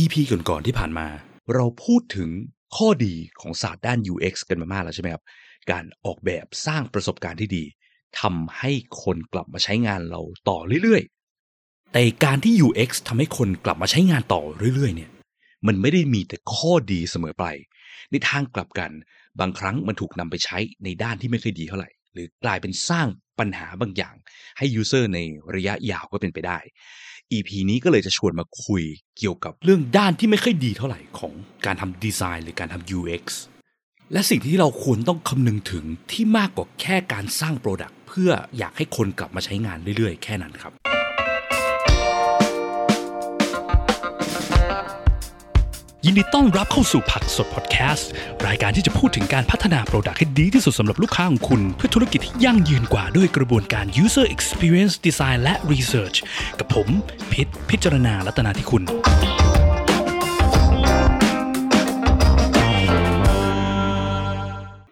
EP ก่อนๆที่ผ่านมา เราพูดถึงข้อดีของศาสตร์ด้าน UX กันมามากแล้วใช่ไหมครับ การออกแบบสร้างประสบการณ์ที่ดีทำให้คนกลับมาใช้งานเราต่อเรื่อยๆ แต่การที่ UX ทำให้คนกลับมาใช้งานต่อเรื่อยๆ เนี่ย มันไม่ได้มีแต่ข้อดีเสมอไป ในทางกลับกัน บางครั้งมันถูกนำไปใช้ในด้านที่ไม่ค่อยดีเท่าไหร่ หรือกลายเป็นสร้างปัญหาบางอย่าง ให้ user ในระยะยาวก็เป็นไปได้ EP นี้ก็เลยจะชวนมาคุยเกี่ยวกับเรื่องด้านที่ไม่ค่อยดีเท่าไหร่ของการทำดีไซน์หรือการทำ UX และสิ่งที่เราควรต้องคำนึงถึงที่มากกว่าแค่การสร้าง product เพื่ออยากให้คนกลับมาใช้งานเรื่อยๆ แค่นั้นครับ ยินดีต้อนรับเข้าสู่ผักสดพอดแคสต์ รายการที่จะพูดถึงการพัฒนา product ให้ดีที่สุดสำหรับลูกค้าของคุณ เพื่อธุรกิจที่ยั่งยืนกว่าด้วยกระบวนการ user experience design และ research กับผม พิษพิจารณาลัตนาที่คุณ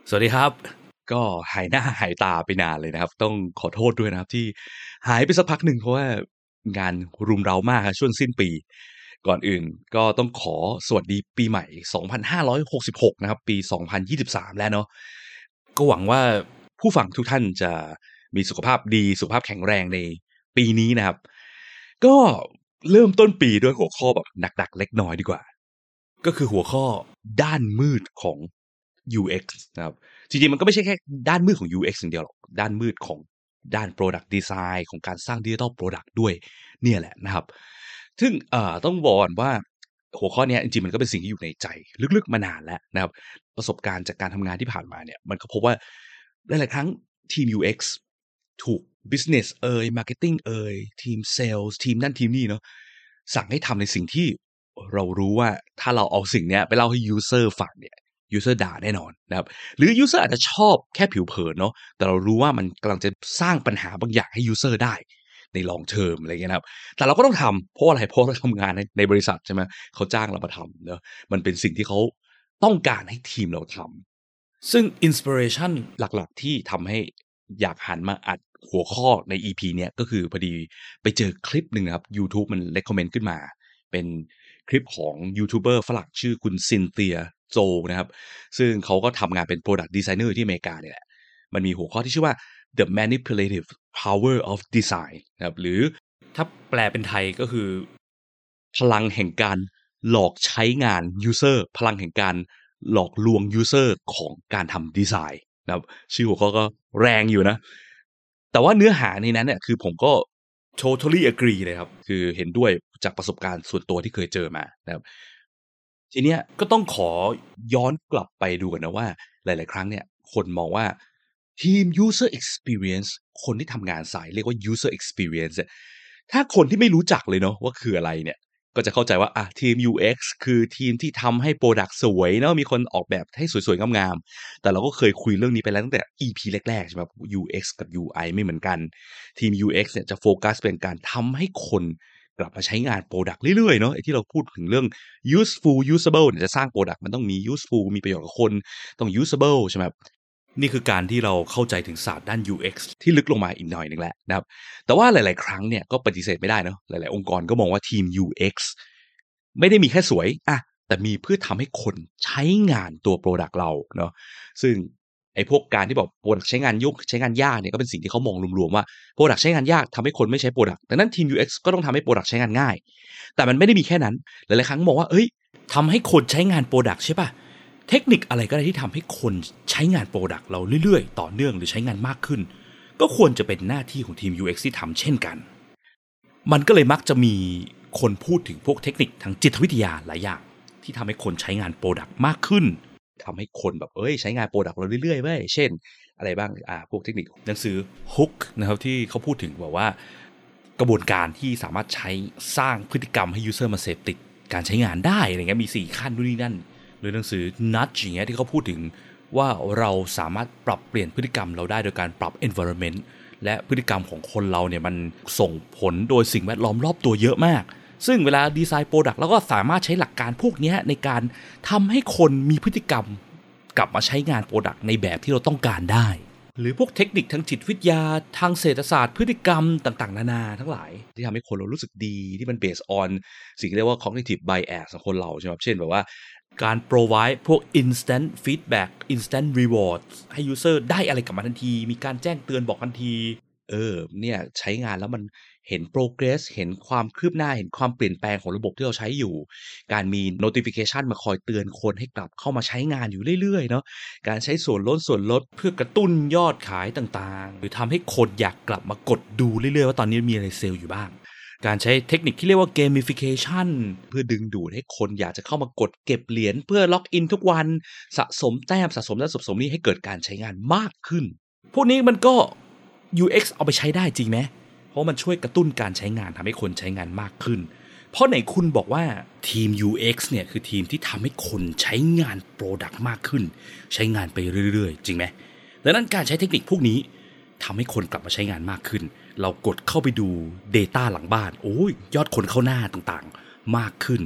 สวัสดีครับ ก็หายหน้าหายตาไปนานเลยนะครับ ต้องขอโทษด้วยนะครับที่หายไปสักพักหนึ่งเพราะว่างานรุมเร้ามากครับช่วงสิ้นปี ก่อนอื่นก็ต้องขอสวัสดีปีใหม่ 2566 นะครับ ปี 2023 แล้วเนาะก็หวังว่าผู้ฟังทุกท่านจะมีสุขภาพดีสุขภาพแข็งแรงในปีนี้นะครับ ก็เริ่มต้นปีด้วยหัวข้อแบบหนักๆ เล็กน้อยดีกว่า ก็คือหัวข้อด้านมืดของ UX นะครับ จริงๆ มันก็ไม่ใช่แค่ด้านมืดของ UX อย่างเดียวหรอก ด้านมืดของด้าน Product Design ของการสร้าง Digital Product ด้วยเนี่ยแหละนะครับ ซึ่งเอ่อต้องบอกก่อนว่าหัวข้อนี้จริงๆมันก็เป็นสิ่งที่อยู่ในใจ ลึกๆมานานแล้วนะครับ ประสบการณ์จากการทำงานที่ผ่านมาเนี่ย มันก็พบว่าหลายๆครั้งทีม UX ถูก Business เอ่ย Marketing เอ่ยทีม Sales ทีมนั่นทีมนี่เนาะสั่งให้ทำในสิ่งที่เรารู้ว่าถ้าเราเอาสิ่งนี้ไปเล่าให้ User ฟังเนี่ย User ด่าแน่นอนนะครับ หรือ User อาจจะชอบแค่ผิวเผินเนาะแต่เรารู้ว่ามันกำลังจะสร้างปัญหาบางอย่างให้ User ได้ ในลองเทอมอะไรเงี้ยนะครับ แต่เราก็ต้องทำเพราะอะไรเพราะเราทำงานในในบริษัทใช่ไหมเขาจ้างเรามาทำเนาะมันเป็นสิ่งที่เขาต้องการให้ทีมเราทำซึ่งอินสปิเรชันหลักๆ ที่ทำให้อยากหันมาอัดหัวข้อใน EP เนี้ยก็คือพอดีไปเจอคลิปหนึ่งนะครับ YouTube มัน recommend ขึ้นมา เป็นคลิปของยูทูบเบอร์ฝรั่งชื่อคุณซินเตียโจนะครับ ซึ่งเขาก็ทำงานเป็น Product Designer ที่อเมริกาเนี่ยแหละ มันมีหัวข้อที่ชื่อว่า the manipulative power of design นะครับหรือถ้าแปลเป็นไทยก็คือ พลังแห่งการหลอกใช้งาน user พลังแห่งการหลอกลวง user ของการทำดีไซน์นะครับชื่อหัวข้อก็แรงอยู่นะ แต่ว่าเนื้อหาในนั้นเนี่ยคือผมก็ totally agree เลยครับ คือเห็นด้วยจากประสบการณ์ส่วนตัวที่เคยเจอมานะครับทีเนี้ยก็ต้องขอย้อนกลับไปดูกันนะว่า หลาย ๆ ครั้งเนี่ย คนมองว่า ทีม user experience คนที่ทำงานสายเรียกว่า user experience เนี่ยถ้าคนที่ไม่รู้จักเลยเนาะว่าคืออะไรเนี่ย ก็จะเข้าใจว่าอะทีม UX คือทีมที่ทำให้ product สวยเนาะมีคนออกแบบให้สวยๆงามๆแต่เราก็เคยคุยเรื่องนี้ไปแล้วตั้งแต่ EP แรกๆใช่ไหม UX กับ UI ไม่เหมือนกัน ทีม UX เนี่ยจะโฟกัสเป็นการทำให้คนกลับมาใช้งาน product เรื่อยๆเนาะไอ้ที่เราพูดถึงเรื่อง useful usable เนี่ยจะสร้าง product มันต้องมี useful มีประโยชน์กับคนต้อง usable ใช่ไหม นี่คือการที่เราเข้าใจถึงศาสตร์ด้าน UX ที่ลึกลงมาอีกหน่อยหนึ่งแหละนะครับ แต่ว่าหลาย ๆ ครั้งเนี่ยก็ปฏิเสธไม่ได้เนาะหลาย ๆ องค์กรก็มองว่าทีม UX ไม่ได้มีแค่สวยอะแต่มีเพื่อทำให้คนใช้งานตัว product เราเนาะซึ่งไอ้พวกการที่บอก product ใช้งานยุกใช้งานยากเนี่ยก็เป็นสิ่งที่เขามองรวมๆว่า product ใช้งานยากทำให้คนไม่ใช้ product ดังนั้นทีม UX ก็ต้องทำให้ product ใช้งานง่าย แต่มันไม่ได้มีแค่นั้น หลายๆครั้งมองว่าเอ้ยทำให้คนใช้งาน product ใช่ป่ะ เทคนิคอะไรก็ได้ที่ทำให้คนใช้งาน product เราเรื่อยๆ ต่อเนื่องหรือใช้งานมากขึ้น ก็ควรจะเป็นหน้าที่ของทีม UX ที่ทำเช่นกัน มันก็เลยมักจะมีคนพูดถึงพวกเทคนิคทางจิตวิทยาหลายอย่างที่ทำให้คนใช้งาน product มากขึ้นทำให้คนแบบเอ้ยใช้งาน product เราเรื่อยๆเว้ยเช่น อะไรบ้างอ่าพวกเทคนิคหนังสือ Hook นะครับที่เขาพูดถึงบอกว่ากระบวนการที่สามารถใช้สร้างพฤติกรรมให้ user มาเสพติดการใช้งานได้อะไรเงี้ยมี 4 ขั้นนู่นนี่นั่น หรือหนังสือ Nudge อย่างเงี้ยที่เขาพูดถึงว่าเราสามารถปรับเปลี่ยนพฤติกรรมเราได้โดยการปรับ environment และพฤติกรรมของคนเราเนี่ยมันส่งผลโดยสิ่งแวดล้อมรอบตัวเยอะมาก ซึ่งเวลาดีไซน์ product เราก็สามารถใช้หลักการพวกนี้ในการทำให้คนมีพฤติกรรม กลับมาใช้งาน product ในแบบที่เราต้องการได้ หรือพวกเทคนิคทางจิตวิทยา ทางเศรษฐศาสตร์ พฤติกรรมต่าง ๆ นานาทั้งหลาย ที่ทำให้คนเรารู้สึกดีที่มัน based on สิ่งเรียกว่า cognitive bias ของคนเราใช่ไหมครับเช่นแบบว่า การ provide พวก instant feedback instant reward ให้ user ได้อะไรกลับมาทันที มีการแจ้งเตือนบอกทันที เออ เนี่ยใช้งานแล้วมันเห็น progress เห็นความคืบหน้า เห็นความเปลี่ยนแปลงของระบบที่เราใช้อยู่ การมี notification มาคอยเตือนคนให้กลับเข้ามาใช้งานอยู่เรื่อยๆ เนาะ การใช้ส่วนลดส่วนลดเพื่อกระตุ้นยอดขายต่างๆ หรือทำให้คนอยากกลับมากดดูเรื่อยๆ ว่าตอนนี้มีอะไรเซลล์อยู่บ้าง การใช้เทคนิคที่เรียกว่า gamification เพื่อดึงดูดให้คนอยากจะเข้ามากดเก็บเหรียญเพื่อล็อกอินทุกวันสะสมแต้มสะสมและสะสมนี้ให้เกิดการใช้งานมากขึ้น พวกนี้มันก็ UX เอาไปใช้ได้จริงไหมเพราะมันช่วยกระตุ้นการใช้งานทำให้คนใช้งานมากขึ้น เพราะไหนคุณบอกว่าทีม UX เนี่ยคือทีมที่ทำให้คนใช้งาน Product มากขึ้น ใช้งานไปเรื่อยๆ จริงไหมดังนั้นการใช้เทคนิคพวกนี้ทำให้คนกลับมาใช้งานมากขึ้น เรากดเข้าไปดู Data หลังบ้าน โอ้ยยอดคนเข้าหน้าต่างๆ มากขึ้น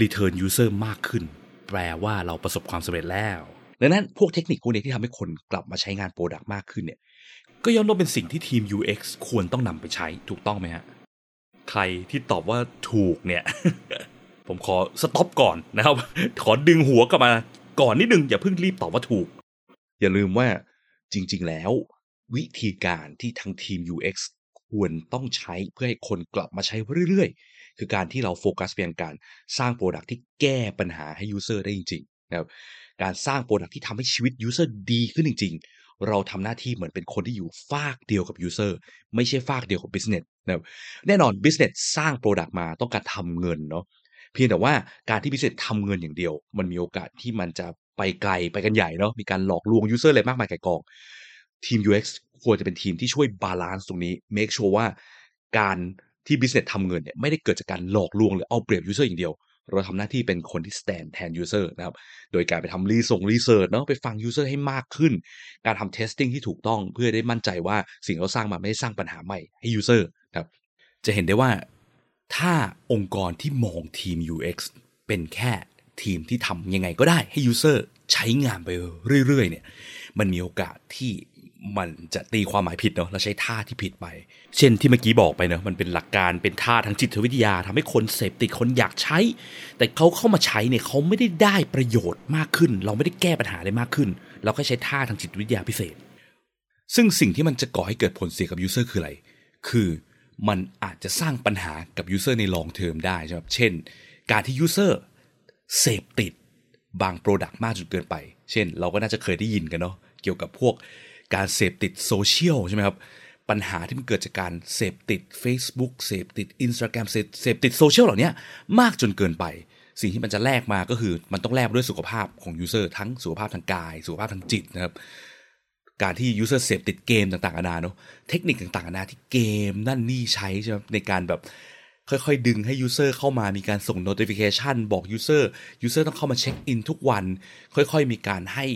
Return User มากขึ้น แปลว่าเราประสบความสำเร็จแล้วดังนั้นพวกเทคนิคพวกนี้ที่ทำให้คนกลับมาใช้งานโปรดักต์มากขึ้นเนี่ยก็ย่อมต้องเป็นสิ่งที่ทีม UX ควรต้องนำไปใช้ถูกต้องไหมฮะใครที่ตอบว่าถูกเนี่ย ผมขอ stop ก่อนนะครับ ขอดึงหัวกลับมาก่อนนิดนึงอย่าเพิ่งรีบตอบว่าถูก อย่าลืมว่าจริง ๆ แล้ว วิธีการที่ทางทีม UX ควรต้องใช้เพื่อให้คนกลับมาใช้เรื่อยๆ คือการที่เราโฟกัสเพียงการสร้าง product ที่แก้ปัญหาให้ user ได้จริงๆนะครับการสร้าง product ที่ทำให้ชีวิต user ดีขึ้นจริง ๆ เราทำหน้าที่เหมือนเป็นคนที่อยู่ฟากเดียวกับ userไม่ใช่ฟากเดียวกับ business นะครับแน่นอน business สร้าง product มาต้องการทำเงินเนาะเพียงแต่ว่าการที่ business ทำเงินอย่างเดียว มันมีโอกาสที่มันจะไปไกลไปกันใหญ่เนาะมีการหลอกลวง user อะไรมากมายไก่กองทีม UX ควรจะเป็นทีมที่ช่วย balance ตรงนี้ make sure ว่าการที่ business ทำเงินเนี่ยไม่ได้เกิดจากการหลอกลวงหรือเอาเปรียบ user อย่างเดียว เราทำหน้าที่เป็นคนที่ stand แทน user นะครับ โดยการไปทำรีส่ง research เนาะไปฟัง user ให้มากขึ้น การทำ testing ที่ถูกต้องเพื่อได้มั่นใจว่าสิ่งที่เราสร้างมาไม่ได้สร้างปัญหาใหม่ให้ user นะครับ จะเห็นได้ว่าถ้าองค์กรที่มองทีม UX เป็นแค่ทีมที่ทำยังไงก็ได้ให้ user ใช้งานไปเรื่อยๆเนี่ยมันมีโอกาสที่ มันจะตีความหมายผิดเนาะแล้วใช้ท่าที่ผิดไป เช่นที่เมื่อกี้บอกไปเนาะมันเป็นหลักการเป็นท่าทางจิตวิทยาทำให้คนเสพติดคนอยากใช้ แต่เขาเข้ามาใช้เนี่ยเขาไม่ได้ได้ประโยชน์มากขึ้น เราไม่ได้แก้ปัญหาได้มากขึ้น เราก็ใช้ท่าทางจิตวิทยาพิเศษ ซึ่งสิ่งที่มันจะก่อให้เกิดผลเสียกับ user คืออะไร คือมันอาจจะสร้างปัญหากับ user ใน long term ได้ใช่ไหมเช่น การที่ user เสพติดบาง product มากจนเกินไป เช่น เราก็น่าจะเคยได้ยินกันเนาะเกี่ยวกับพวก การเสพติดโซเชียลใช่ไหมครับปัญหาที่มันเกิดจากการเสพติด Facebook เสพติด Instagram เสพเสพติดโซเชียลเหล่านี้มากจนเกินไป สิ่งที่มันจะแลกมาก็คือมันต้องแลกด้วยสุขภาพของ user ทั้งสุขภาพทางกาย สุขภาพทางจิตนะครับการที่ user เสพติดเกมต่างๆนานาเนาะเทคนิคต่างๆนานาที่เกมนั่นนี่ใช้ใช่ไหมในการแบบค่อยๆ ดึงให้ user เข้ามามีการส่ง notification บอก user user ต้องเข้ามาเช็คอินทุกวัน ค่อยๆ มีการให้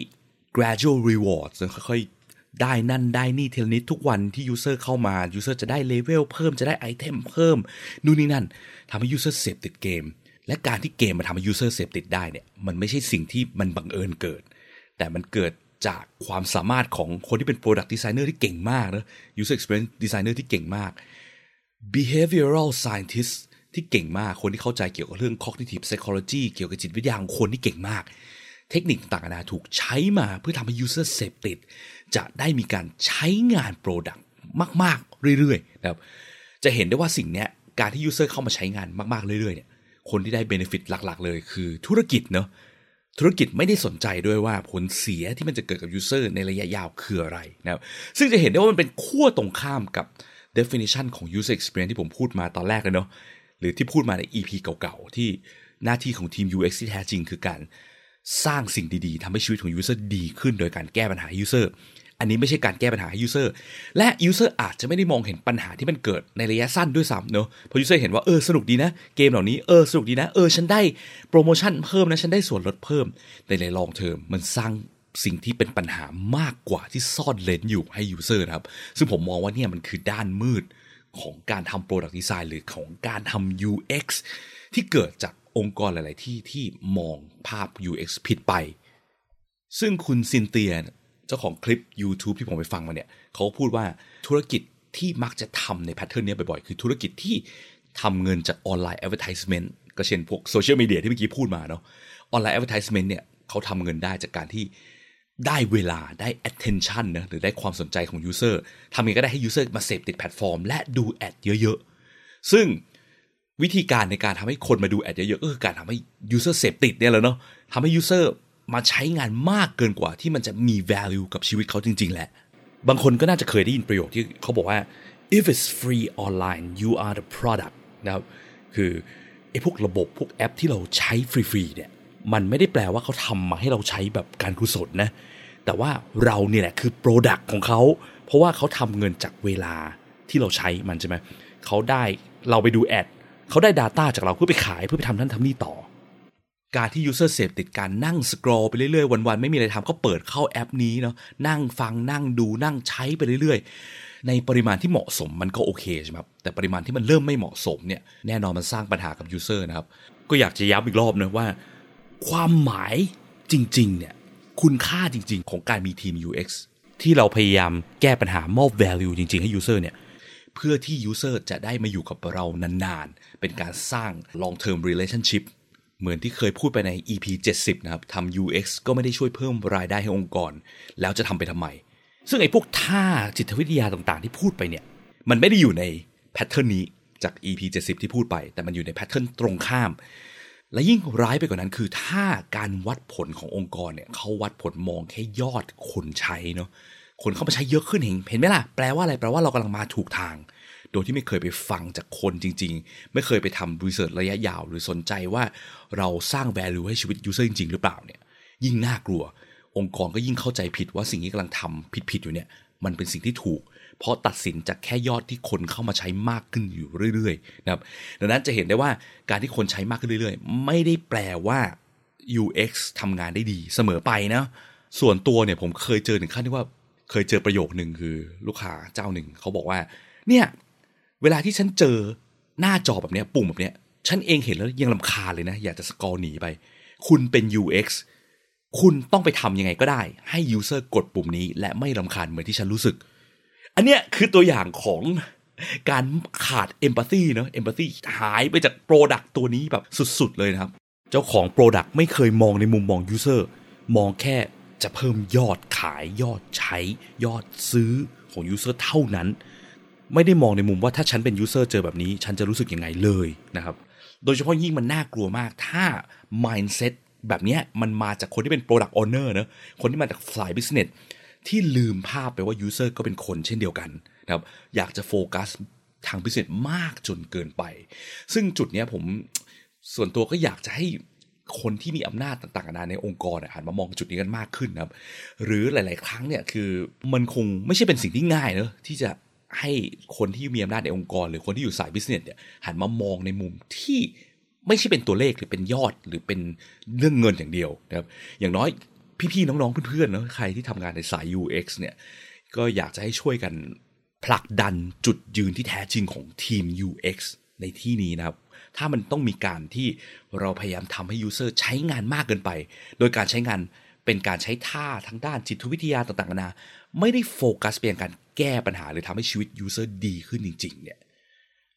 gradual rewards ค่อยๆ ได้นั่นได้นี่ทีละนิดทุกวันที่ user เข้ามา user จะได้ level เพิ่มจะได้ item เพิ่มนู่นนี่นั่นทำให้ user เสพติดเกม และการที่เกมมาทำให้ user เสพติดได้เนี่ยมันไม่ใช่สิ่งที่มันบังเอิญเกิด แต่มันเกิดจากความสามารถของคนที่เป็น product designer ที่เก่งมากนะ user experience designer ที่เก่งมาก behavioral scientist ที่เก่งมากคนที่เข้าใจเกี่ยวกับเรื่อง cognitive psychology เกี่ยวกับจิตวิทยาของคนที่เก่งมาก เทคนิคต่างๆนานาถูกใช้มาเพื่อทำให้ user เสพติด จะได้มีการใช้งาน product มาก ๆ เรื่อยๆนะครับจะเห็นได้ว่าสิ่งนี้การที่ user เข้ามาใช้งานมากๆ เรื่อยๆเนี่ยคนที่ได้ benefit หลักๆ เลยคือธุรกิจเนาะธุรกิจไม่ได้สนใจด้วยว่าผลเสียที่มันจะเกิดกับ user ในระยะยาวคืออะไรนะครับซึ่งจะเห็นได้ว่ามันเป็นขั้วตรงข้ามกับ definition ของ user experience ที่ผมพูดมาตอนแรกเลยเนาะหรือที่พูดมาใน EP เก่าๆ ที่หน้าที่ของทีม UX ที่แท้จริงคือการ สร้างสิ่งดีๆทำให้ชีวิตของ user ดีขึ้นโดยการแก้ปัญหา user อันนี้ไม่ใช่การแก้ปัญหาให้ user และ user อาจจะไม่ได้มองเห็นปัญหาที่มันเกิดในระยะสั้นด้วยซ้ำเนอะเพราะ user เห็นว่าเออสนุกดีนะ เกมเหล่านี้เออสนุกดีนะ เออฉันได้โปรโมชั่นเพิ่มนะ ฉันได้ส่วนลดเพิ่ม แต่ในลองเทอมมันสร้างสิ่งที่เป็นปัญหามากกว่าที่ซ่อนเลนอยู่ให้ user นะครับ ซึ่งผมมองว่าเนี่ยมันคือด้านมืดของการทำ product design หรือของการทำ UX ที่เกิดจาก องค์กรหลาย ๆ ที่ที่มองภาพ UX ผิดไป ซึ่งคุณซินเตียเจ้าของคลิป YouTube ที่ผมไปฟังมาเนี่ยเขาพูดว่าธุรกิจที่มักจะทำใน pattern นี้บ่อย ๆ คือธุรกิจที่ทำเงินจากออนไลน์ advertisement ก็เช่นพวกโซเชียลมีเดียที่เมื่อกี้พูดมาเนาะออนไลน์ advertisement เนี่ยเขาทำเงินได้จากการที่ได้เวลาได้ attention นะหรือได้ความสนใจของ user ทำยังไงก็ได้ให้ user มาเสพติดแพลตฟอร์ม และดู ad เยอะ ๆ ซึ่ง วิธีการในการทำให้คนมาดู ad เยอะๆก็คือการทำให้ user เสพติดเนี่ยแหละเนาะทำให้ user มาใช้งานมากเกินกว่าที่มันจะมี value กับชีวิตเขาจริง ๆ แหละ บางคนก็น่าจะเคยได้ยินประโยคที่เขาบอกว่า if it's free online you are the product นะครับคือไอ้พวกระบบพวกแอปที่เราใช้ฟรีๆเนี่ยมันไม่ได้แปลว่าเขาทำมาให้เราใช้แบบการกุศลนะ แต่ว่าเราเนี่ยแหละคือ product ของเขา เพราะว่าเขาทำเงินจากเวลาที่เราใช้มันใช่ไหม เขาได้เราไปดูแอด เขาได้ Data จากเราเพื่อไปขายเพื่อไปทำนั่นทำนี่ต่อ การที่ user เสพติดการนั่งสครอลไปเรื่อยๆ วันๆ ไม่มีอะไรทำก็เปิดเข้าแอปนี้เนาะนั่งฟังนั่งดูนั่งใช้ไปเรื่อยๆ ในปริมาณที่เหมาะสมมันก็โอเคใช่ไหมครับแต่ปริมาณที่มันเริ่มไม่เหมาะสมเนี่ยแน่นอนมันสร้างปัญหากับ user นะครับก็อยากจะย้ำอีกรอบนะว่า ความหมายจริงๆเนี่ยคุณค่าจริง ๆ ของการมีทีม UX ที่เราพยายามแก้ปัญหามอบ value จริง ๆ ให้ user เนี่ย เพื่อที่ user จะได้มาอยู่กับเรานานๆ เป็นการสร้าง long term relationship เหมือนที่เคยพูดไปใน EP 70 นะครับทำ UX ก็ไม่ได้ช่วยเพิ่มรายได้ให้องค์กร แล้วจะทำไปทำไม ซึ่งไอ้พวกท่าจิตวิทยาต่างๆ ที่พูดไปเนี่ย มันไม่ได้อยู่ในแพทเทิร์นนี้จาก EP 70 ที่พูดไป แต่มันอยู่ในแพทเทิร์นตรงข้าม และยิ่งร้ายไปกว่านั้นคือ ถ้าการวัดผลขององค์กรเนี่ยเขาวัดผลมองแค่ยอดคนใช้เนาะ คนเข้ามาใช้เยอะขึ้นเห็นเห็นไหมล่ะแปลว่าอะไรแปลว่าเรากำลังมาถูกทาง โดยที่ไม่เคยไปฟังจากคนจริง ๆ ไม่เคยไปทำรีเสิร์ชระยะยาว หรือสนใจว่าเราสร้าง value ให้ชีวิต user จริง ๆ หรือเปล่าเนี่ย ยิ่งน่ากลัว องค์กรก็ยิ่งเข้าใจผิดว่าสิ่งที่กำลังทำผิดๆอยู่เนี่ยมันเป็นสิ่งที่ถูก เพราะตัดสินจากแค่ยอดที่คนเข้ามาใช้มากขึ้นอยู่เรื่อยๆนะครับดังนั้นจะเห็นได้ว่าการที่คนใช้มากขึ้นเรื่อยๆ ไม่ได้แปลว่า UX ทำงานได้ดีเสมอไปนะส่วนตัวเนี่ยผมเคยเจอถึงขั้นที่ว่า เคยเจอประโยคหนึ่งคือลูกค้าเจ้าหนึ่งเขาบอกว่า เนี่ย เวลาที่ฉันเจอหน้าจอแบบเนี้ย ปุ่มแบบเนี้ย ฉันเองเห็นแล้วยังลำคาเลยนะ อยากจะสกอร์หนีไป คุณเป็น UX คุณต้องไปทำยังไงก็ได้ ให้ user กดปุ่มนี้ และไม่ลำคาญเหมือนที่ฉันรู้สึก อันเนี้ยคือตัวอย่างของการขาด empathy เนาะ empathy หายไปจาก product ตัวนี้แบบสุดๆเลยนะครับ เจ้าของ product ไม่เคยมองในมุมมอง user มองแค่ จะเพิ่มยอดขายยอดใช้ ยอดซื้อของ user เท่านั้น ไม่ได้มองในมุมว่าถ้าฉันเป็น user เจอแบบนี้ ฉันจะรู้สึกยังไงเลยนะครับ โดยเฉพาะยิ่งมันน่ากลัวมาก ถ้า mindset แบบนี้มันมาจากคนที่เป็น product owner เนอะคนที่มาจากฝ่าย business ที่ลืมภาพไปว่า user ก็เป็นคนเช่นเดียวกันนะครับอยากจะโฟกัสทาง business มากจนเกินไป ซึ่งจุดนี้ผมส่วนตัวก็อยากจะให้ คนที่มีอำนาจต่างๆนานาในองค์กรหันมามองจุดนี้กันมากขึ้นนะครับ หรือหลาย ๆ ครั้งเนี่ยคือมันคงไม่ใช่เป็นสิ่งที่ง่ายเนอะที่จะให้คนที่มีอำนาจในองค์กร หรือคนที่อยู่สายบิสเนสเนี่ยหันมามองในมุมที่ไม่ใช่เป็นตัวเลขหรือเป็นยอดหรือเป็นเรื่องเงินอย่างเดียวนะครับอย่างน้อยพี่ๆน้องๆเพื่อนๆเนาะใครที่ทำงานในสาย UX เนี่ยก็อยากจะให้ช่วยกันผลักดันจุดยืนที่แท้จริงของทีม UX ในที่นี้นะครับ ถ้ามันต้องมีการที่เราพยายามทำให้ user ใช้งานมากเกินไป โดยการใช้งานเป็นการใช้ท่าทั้งด้านจิตวิทยาต่างๆนานาไม่ได้โฟกัสไปยังการแก้ปัญหาหรือทำให้ชีวิต user ดีขึ้นจริง ๆ เนี่ย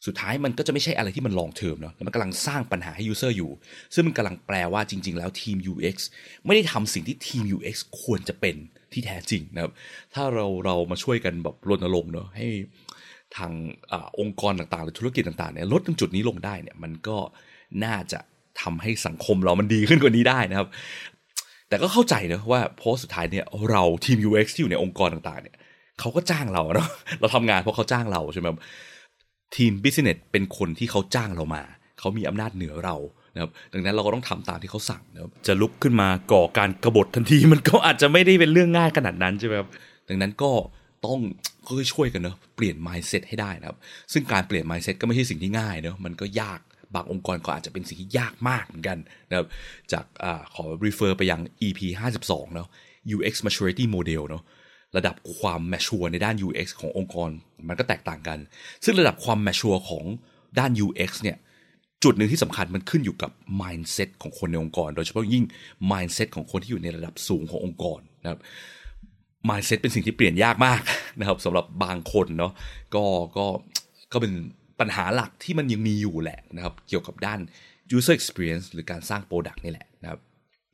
สุดท้ายมันก็จะไม่ใช่อะไรที่มันลองเทอมเนาะแล้วมันกำลังสร้างปัญหาให้ user อยู่ ซึ่งมันกำลังแปลว่าจริง ๆ แล้วทีม UX ไม่ได้ทำสิ่งที่ทีม UX ควรจะเป็นที่แท้จริงนะครับ ถ้าเราเรามาช่วยกันแบบรณรงค์เนาะให้ ทางอองค์กรต่างๆ หรือธุรกิจต่างๆเนี่ยลดตรงจุดนี้ลงได้เนี่ยมันก็น่าจะทำให้สังคมเรามันดีขึ้นกว่านี้ได้นะครับ แต่ก็เข้าใจนะว่าเพราะสุดท้ายเนี่ยเราทีม UX ที่อยู่ในองค์กรต่างๆเนี่ยเขาก็จ้างเราเนาะเราทำงานเพราะเขาจ้างเราใช่ไหมทีม business เป็นคนที่เขาจ้างเรามา เขามีอำนาจเหนือเรานะครับดังนั้นเราก็ต้องทำตามที่เขาสั่งนะครับจะลุกขึ้นมาก่อการกรบฏทันทีมันก็อาจจะไม่ได้เป็นเรื่องง่ายขนาดนั้นใช่ไหมครับดังนั้นก็ ต้องก็ช่วยกันเนาะเปลี่ยน mindset ให้ได้นะครับ ซึ่งการเปลี่ยน mindset ก็ไม่ใช่สิ่งที่ง่ายเนาะมันก็ยากบางองค์กรก็อาจจะเป็นสิ่งที่ยากมากเหมือนกันนะครับจากอขอ refer ไปยัง EP 52เนาะ UX maturity model เนาะระดับความ mature ในด้าน UX ขององค์กรมันก็แตกต่างกัน ซึ่งระดับความ mature ของด้าน UX เนี่ยจุดหนึ่งที่สำคัญมันขึ้นอยู่กับ mindset ของคนในองค์กร โดยเฉพาะยิ่ง mindset ของคนที่อยู่ในระดับสูงขององค์กรนะครับ mindset เป็นสิ่งที่เปลี่ยนยากมากนะครับสำหรับบางคนเนาะก็ก็ก็เป็นปัญหาหลักที่มันยังมีอยู่แหละนะครับ เกี่ยวกับด้าน user experience หรือการสร้าง product นี่แหละนะครับ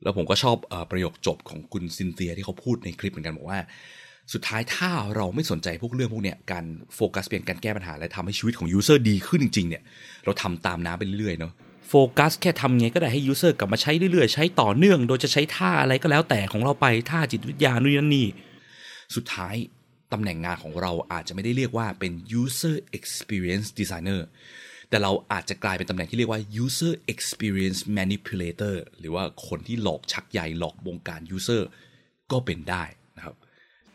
แล้วผมก็ชอบประโยคจบของคุณซินเตียที่เขาพูดในคลิปเหมือนกันบอกว่า สุดท้ายถ้าเราไม่สนใจพวกเรื่องพวกเนี้ยการโฟกัสเปลี่ยนการแก้ปัญหา และทำให้ชีวิตของ user ดีขึ้นจริงๆเนี่ยเราทำตามน้ำไปเรื่อยๆเนาะโฟกัสแค่ทำไงก็ได้ให้ user กลับมาใช้เรื่อยๆ ใช้ต่อเนื่อง โดยจะใช้ท่าอะไรก็แล้วแต่ของเราไปท่าจิตวิทยานู่นนั่นนี่ สุดท้ายตำแหน่งงานของเราอาจจะไม่ได้เรียกว่าเป็น user experience designer แต่เราอาจจะกลายเป็นตำแหน่งที่เรียกว่า user experience manipulator หรือว่าคนที่หลอกชักใยหลอกบงการ user ก็เป็นได้นะครับ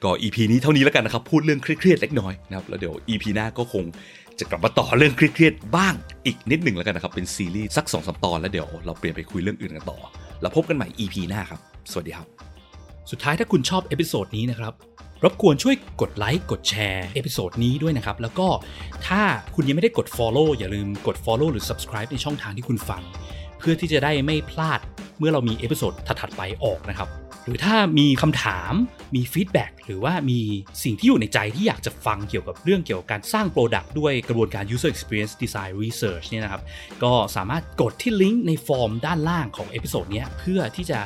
ก็ EP นี้เท่านี้แล้วกันนะครับ พูดเรื่องเครียดๆเล็กน้อยนะครับ แล้วเดี๋ยว EP หน้าก็คงจะกลับมาต่อเรื่องเครียดๆบ้างอีกนิดหนึ่งแล้วกันนะครับ เป็นซีรีส์สักสองสตอนแล้วเดี๋ยวเราเปลี่ยนไปคุยเรื่องอื่นกันต่อ แล้วพบกันใหม่ EP หน้าครับ สวัสดีครับ สุดท้ายถ้าคุณชอบ episode นี้นะครับ รบกวนช่วยกดไลค์กดแชร์ episode นี้ด้วยนะครับ แล้วก็ถ้าคุณยังไม่ได้กด Follow อย่าลืมกด Follow หรือ Subscribe ในช่องทางที่คุณฟัง เพื่อที่จะได้ไม่พลาดเมื่อเรามี episode ถัดๆไปออกนะครับ หรือถ้ามีคำถามมี feedback หรือว่ามีสิ่งที่อยู่ในใจที่อยากจะฟังเกี่ยวกับเรื่องเกี่ยวกับการสร้าง Product ด้วยกระบวนการ User Experience Design Research เนี่ยนะครับ ก็สามารถกดที่ลิงก์ในฟอร์มด้านล่างของ episode นี้เพื่อที่จะ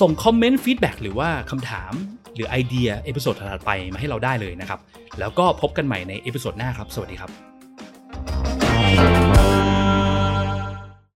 ส่งคอมเมนต์ feedback หรือว่าคำถามหรือไอเดีย episode ถัดไปมาให้เราได้เลยนะครับ แล้วก็พบกันใหม่ใน episode หน้าครับ สวัสดีครับ